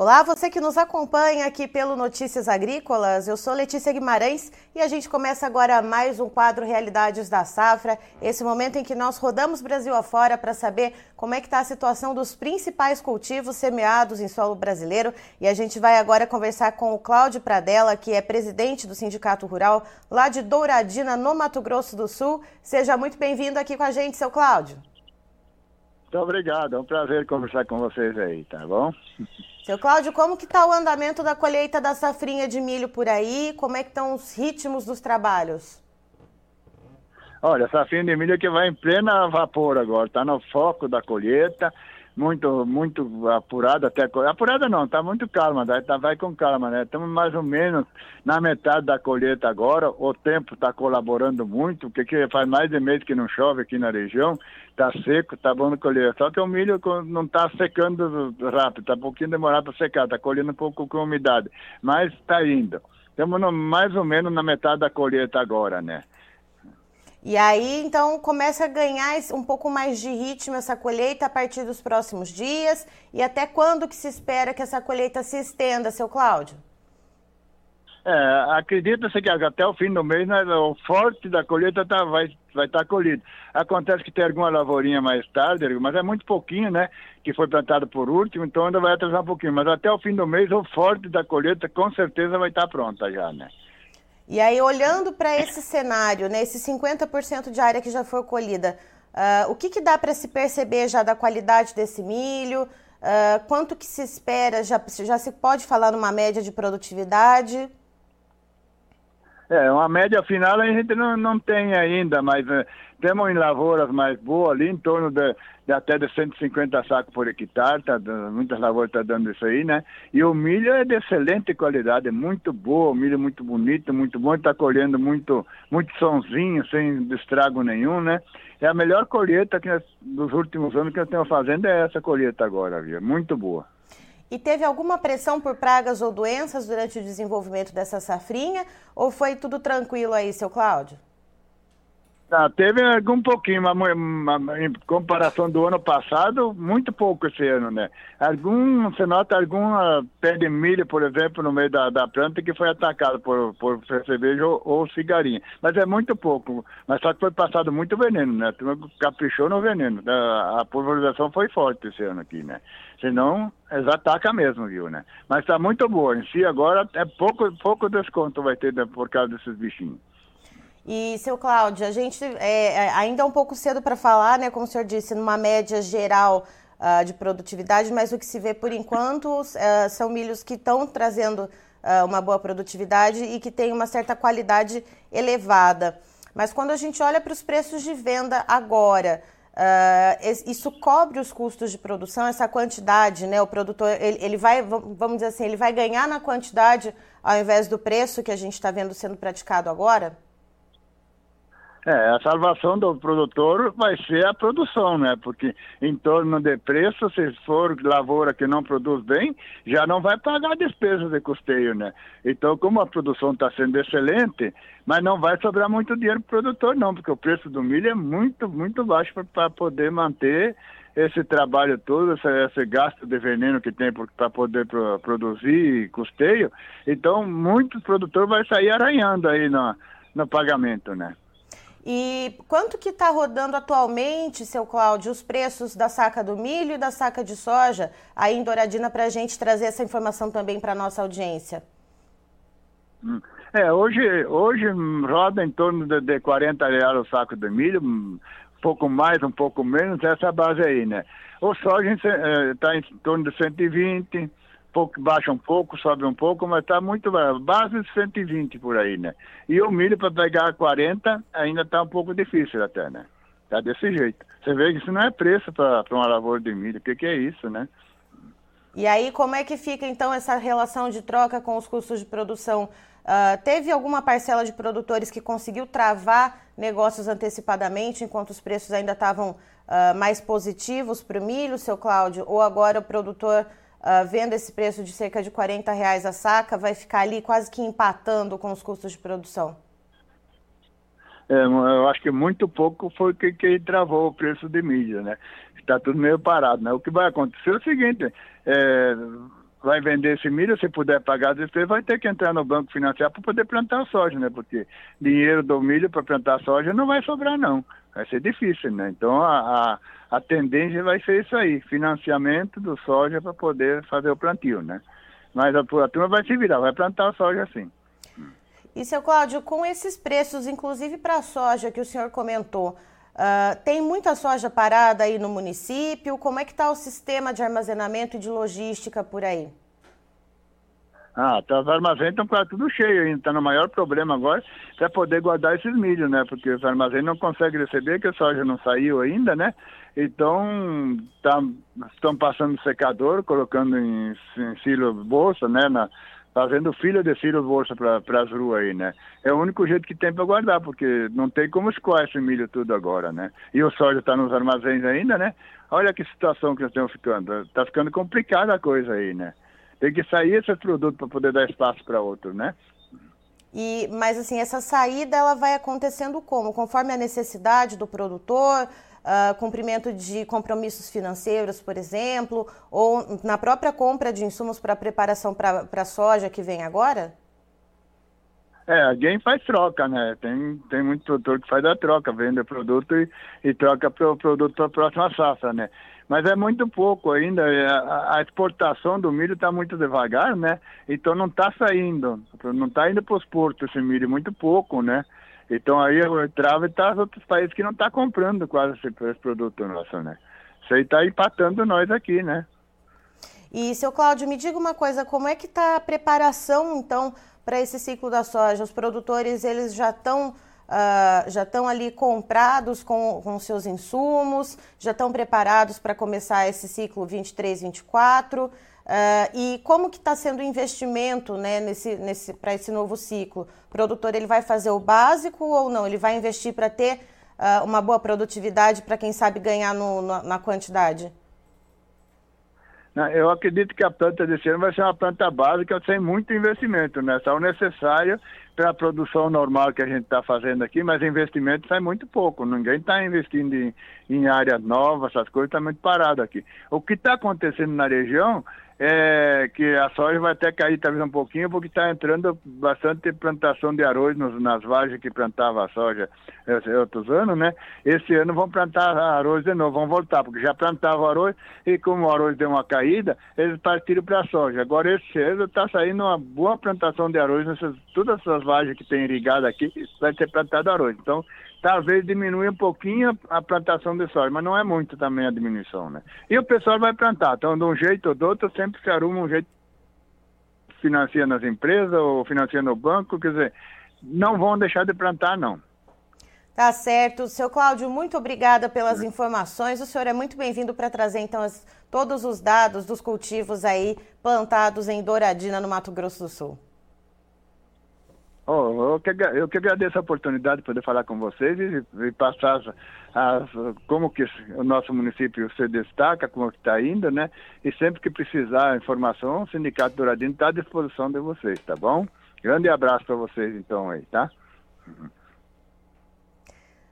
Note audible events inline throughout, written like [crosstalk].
Olá, você que nos acompanha aqui pelo Notícias Agrícolas. Eu sou Letícia Guimarães e a gente começa agora mais um quadro Realidades da Safra. Esse momento em que nós rodamos Brasil afora para saber como é que está a situação dos principais cultivos semeados em solo brasileiro. E a gente vai agora conversar com o Cláudio Pradella, que é presidente do Sindicato Rural lá de Douradina, no Mato Grosso do Sul. Seja muito bem-vindo aqui com a gente, seu Cláudio. Muito obrigado, é um prazer conversar com vocês aí, tá bom? [laughs] Seu Cláudio, como que está o andamento da colheita da safrinha de milho por aí? Como é que estão os ritmos dos trabalhos? Olha, a safrinha de milho é que vai em plena vapor agora, está no foco da colheita muito, muito apurada até. Apurada não, está muito calma, tá, vai com calma, né? Estamos mais ou menos na metade da colheita agora, o tempo está colaborando muito, porque faz mais de mês que não chove aqui na região, está seco, está bom de colher. Só que o milho não está secando rápido, está um pouquinho demorado para secar, está colhendo um pouco com umidade, mas está indo. Estamos no, mais ou menos na metade da colheita agora, né? E aí, então, começa a ganhar um pouco mais de ritmo essa colheita a partir dos próximos dias. E até quando que se espera que essa colheita se estenda, seu Cláudio? É, acredita-se que até o fim do mês né, o forte da colheita tá, vai vai estar tá colhido. Acontece que tem alguma lavourinha mais tarde, mas é muito pouquinho, né? Que foi plantado por último, então ainda vai atrasar um pouquinho. Mas até o fim do mês o forte da colheita com certeza vai estar tá pronta já, né? E aí, olhando para esse cenário, né, esse 50% de área que já foi colhida, uh, o que, que dá para se perceber já da qualidade desse milho? Uh, quanto que se espera? Já, já se pode falar numa média de produtividade? É, uma média final a gente não, não tem ainda, mas uh, temos em lavouras mais boas ali, em torno de, de até de 150 sacos por hectare, tá, muitas lavouras estão tá dando isso aí, né? E o milho é de excelente qualidade, é muito boa, o milho muito bonito, muito bom, está colhendo muito, muito sonzinho, sem estrago nenhum, né? É a melhor colheita que nós, dos últimos anos que nós estamos fazendo é essa colheita agora, viu? Muito boa. E teve alguma pressão por pragas ou doenças durante o desenvolvimento dessa safrinha? Ou foi tudo tranquilo aí, seu Cláudio? Ah, teve algum pouquinho, mas, em comparação do ano passado, muito pouco esse ano, né? Algum, você nota algum pé de milho, por exemplo, no meio da, da planta que foi atacado por, por cerveja ou, ou cigarinha. Mas é muito pouco. Mas só que foi passado muito veneno, né? Caprichou no veneno. A, a pulverização foi forte esse ano aqui, né? Senão, eles atacam mesmo, viu, né? Mas está muito boa. Em si, agora, é pouco, pouco desconto vai ter né, por causa desses bichinhos. E, seu Cláudio, a gente é, é ainda é um pouco cedo para falar, né, como o senhor disse, numa média geral uh, de produtividade, mas o que se vê por enquanto uh, são milhos que estão trazendo uh, uma boa produtividade e que têm uma certa qualidade elevada. Mas quando a gente olha para os preços de venda agora, isso cobre os custos de produção, essa quantidade, né? O produtor ele, ele vai, vamos dizer assim, ele vai ganhar na quantidade ao invés do preço que a gente está vendo sendo praticado agora? É, a salvação do produtor vai ser a produção, né? Porque em torno de preço, se for lavoura que não produz bem, já não vai pagar despesas de custeio, né? Então, como a produção está sendo excelente, mas não vai sobrar muito dinheiro para o produtor, não, porque o preço do milho é muito, muito baixo para poder manter esse trabalho todo, esse, esse, gasto de veneno que tem para poder pro, produzir custeio. Então, muitos produtores vai sair arranhando aí no, no pagamento, né? E quanto que está rodando atualmente, seu Cláudio, os preços da saca do milho e da saca de soja aí em Douradina para a gente trazer essa informação também para a nossa audiência? Hum. É, hoje, hoje roda em torno de, de 40 reais o saco de milho, um pouco mais, um pouco menos, essa base aí, né? O soja está é, tá em torno de 120, pouco, baixa um pouco, sobe um pouco, mas está muito base 120 por aí, né? E o milho para pegar 40 ainda está um pouco difícil até, né? Tá desse jeito. Você vê que isso não é preço para uma lavoura de milho. O que, que é isso, né? E aí, como é que fica então essa relação de troca com os custos de produção? Uh, teve alguma parcela de produtores que conseguiu travar negócios antecipadamente enquanto os preços ainda estavam uh, mais positivos para o milho, seu Cláudio? Ou agora o produtor uh, vendo esse preço de cerca de 40 reais a saca, vai ficar ali quase que empatando com os custos de produção? É, eu acho que muito pouco foi que, que travou o preço de mídia, né? Está tudo meio parado, né? O que vai acontecer é o seguinte, é, vai vender esse milho, se puder pagar despesa, vai ter que entrar no banco financiar para poder plantar soja, né? Porque dinheiro do milho para plantar soja não vai sobrar, não. Vai ser difícil, né? Então a, a, a tendência vai ser isso aí, financiamento do soja para poder fazer o plantio, né? Mas a, a turma vai se virar, vai plantar soja sim. E, seu Cláudio, com esses preços, inclusive para a soja que o senhor comentou, uh, tem muita soja parada aí no município? Como é que está o sistema de armazenamento e de logística por aí? Ah, tá, os armazéns estão quase tudo cheio ainda. Está no maior problema agora para poder guardar esses milhos, né? Porque os armazéns não conseguem receber, que a soja não saiu ainda, né? Então, tá, estão passando secador, colocando em, em silo bolsa, né? Na, fazendo filha de silo bolsa para as ruas aí, né? É o único jeito que tem para guardar, porque não tem como escoar esse milho tudo agora, né? E o soja está nos armazéns ainda, né? Olha que situação que nós estamos ficando. Está ficando complicada a coisa aí, né? Tem que sair esse produto para poder dar espaço para outro, né? E, mas assim, essa saída ela vai acontecendo como? Conforme a necessidade do produtor, uh, cumprimento de compromissos financeiros, por exemplo, ou na própria compra de insumos para preparação para a soja que vem agora? É, alguém faz troca, né? Tem, tem muito produtor que faz a troca, vende o produto e, e troca para o produto para a próxima safra, né? Mas é muito pouco ainda, é, a, exportação do milho está muito devagar, né? Então não está saindo, não está indo para os portos esse milho, muito pouco, né? Então aí o trava está os outros países que não estão tá comprando quase esse, esse produto nosso, né? Isso aí está empatando nós aqui, né? E, seu Cláudio, me diga uma coisa, como é que está a preparação, então, para esse ciclo da soja? Os produtores, eles já estão uh, já estão ali comprados com, com seus insumos, já estão preparados para começar esse ciclo 23, 24? Uh, e como que está sendo o investimento né, nesse, nesse, para esse novo ciclo? O produtor ele vai fazer o básico ou não? Ele vai investir para ter uh, uma boa produtividade para quem sabe ganhar no, no, na quantidade? Eu acredito que a planta desse ano vai ser uma planta básica sem muito investimento, né? Só o necessário para a produção normal que a gente está fazendo aqui, mas investimento sai muito pouco. Ninguém está investindo em, em áreas novas, essas coisas, está muito parado aqui. O que está acontecendo na região é que a soja vai até cair talvez um pouquinho, porque está entrando bastante plantação de arroz nos, nas vargens que plantava a soja outros anos, né? Esse ano vão plantar arroz de novo, vão voltar, porque já plantavam arroz e como o arroz deu uma caída, eles partiram para a soja. Agora esse ano está saindo uma boa plantação de arroz nessas todas essas vargens que tem irrigada aqui, vai ser plantado arroz. Então, talvez diminua um pouquinho a plantação de soja, mas não é muito também a diminuição, né? E o pessoal vai plantar, então de um jeito ou do outro sempre se arruma um jeito financiando as empresas ou financiando o banco, quer dizer, não vão deixar de plantar, não. Tá certo. Seu Cláudio, muito obrigada pelas informações. O senhor é muito bem-vindo para trazer, então, as, todos os dados dos cultivos aí plantados em Douradina, no Mato Grosso do Sul. Oh, eu, que, eu que agradeço a oportunidade de poder falar com vocês e, e passar as, as, como que o nosso município se destaca, como está indo, né? E sempre que precisar informação, o Sindicato Douradino está à disposição de vocês, tá bom? Grande abraço para vocês então aí, tá? Uhum.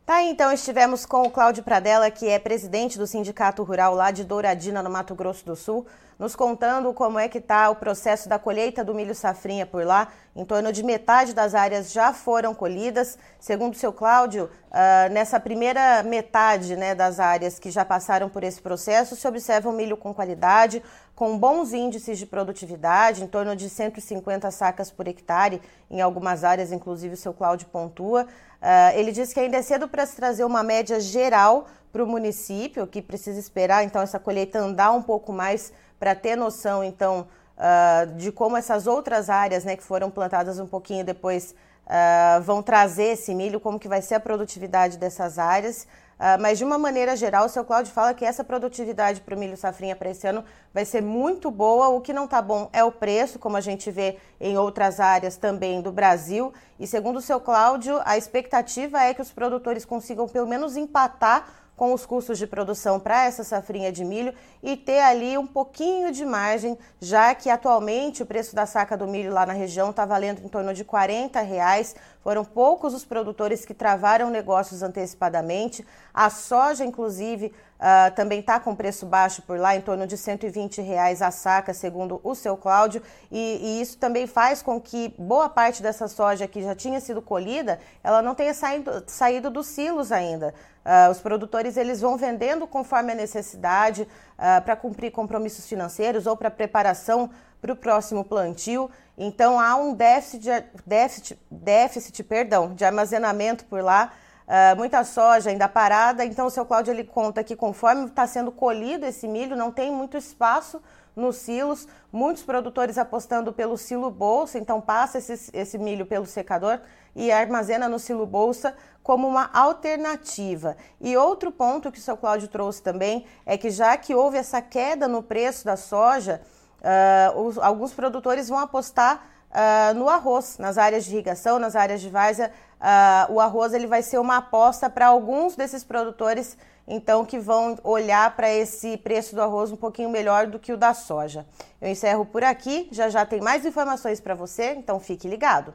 Tá, então estivemos com o Cláudio Pradella, que é presidente do Sindicato Rural lá de Douradina, no Mato Grosso do Sul, nos contando como é que está o processo da colheita do milho safrinha por lá. Em torno de metade das áreas já foram colhidas. Segundo o seu Cláudio, uh, nessa primeira metade né, das áreas que já passaram por esse processo, se observa um milho com qualidade, com bons índices de produtividade, em torno de 150 sacas por hectare, em algumas áreas, inclusive o seu Cláudio pontua. Uh, ele diz que ainda é cedo para se trazer uma média geral para o município, que precisa esperar então essa colheita andar um pouco mais para ter noção então uh, de como essas outras áreas, né, que foram plantadas um pouquinho depois, uh, vão trazer esse milho, como que vai ser a produtividade dessas áreas. Uh, mas de uma maneira geral, o seu Cláudio fala que essa produtividade para o milho safrinha para esse ano vai ser muito boa. O que não está bom é o preço, como a gente vê em outras áreas também do Brasil. E segundo o seu Cláudio, a expectativa é que os produtores consigam pelo menos empatar com os custos de produção para essa safrinha de milho e ter ali um pouquinho de margem, já que atualmente o preço da saca do milho lá na região está valendo em torno de R$ reais. Foram poucos os produtores que travaram negócios antecipadamente. A soja, inclusive, uh, também está com preço baixo por lá, em torno de 120 reais a saca, segundo o seu Cláudio. E, e, isso também faz com que boa parte dessa soja que já tinha sido colhida, ela não tenha saído, saído dos silos ainda. Uh, os produtores eles vão vendendo conforme a necessidade uh, para cumprir compromissos financeiros ou para preparação para o próximo plantio. Então há um déficit, de, déficit, déficit perdão, de armazenamento por lá. Uh, muita soja ainda parada, então o seu Cláudio ele conta que conforme está sendo colhido esse milho, não tem muito espaço nos silos, muitos produtores apostando pelo silo bolsa, então passa esse, esse milho pelo secador e armazena no silo bolsa como uma alternativa. E outro ponto que o seu Cláudio trouxe também é que já que houve essa queda no preço da soja, Uh, os, alguns produtores vão apostar uh, no arroz, nas áreas de irrigação, nas áreas de várzea. Uh, o arroz ele vai ser uma aposta para alguns desses produtores, então, que vão olhar para esse preço do arroz um pouquinho melhor do que o da soja. Eu encerro por aqui, já já tem mais informações para você, então fique ligado.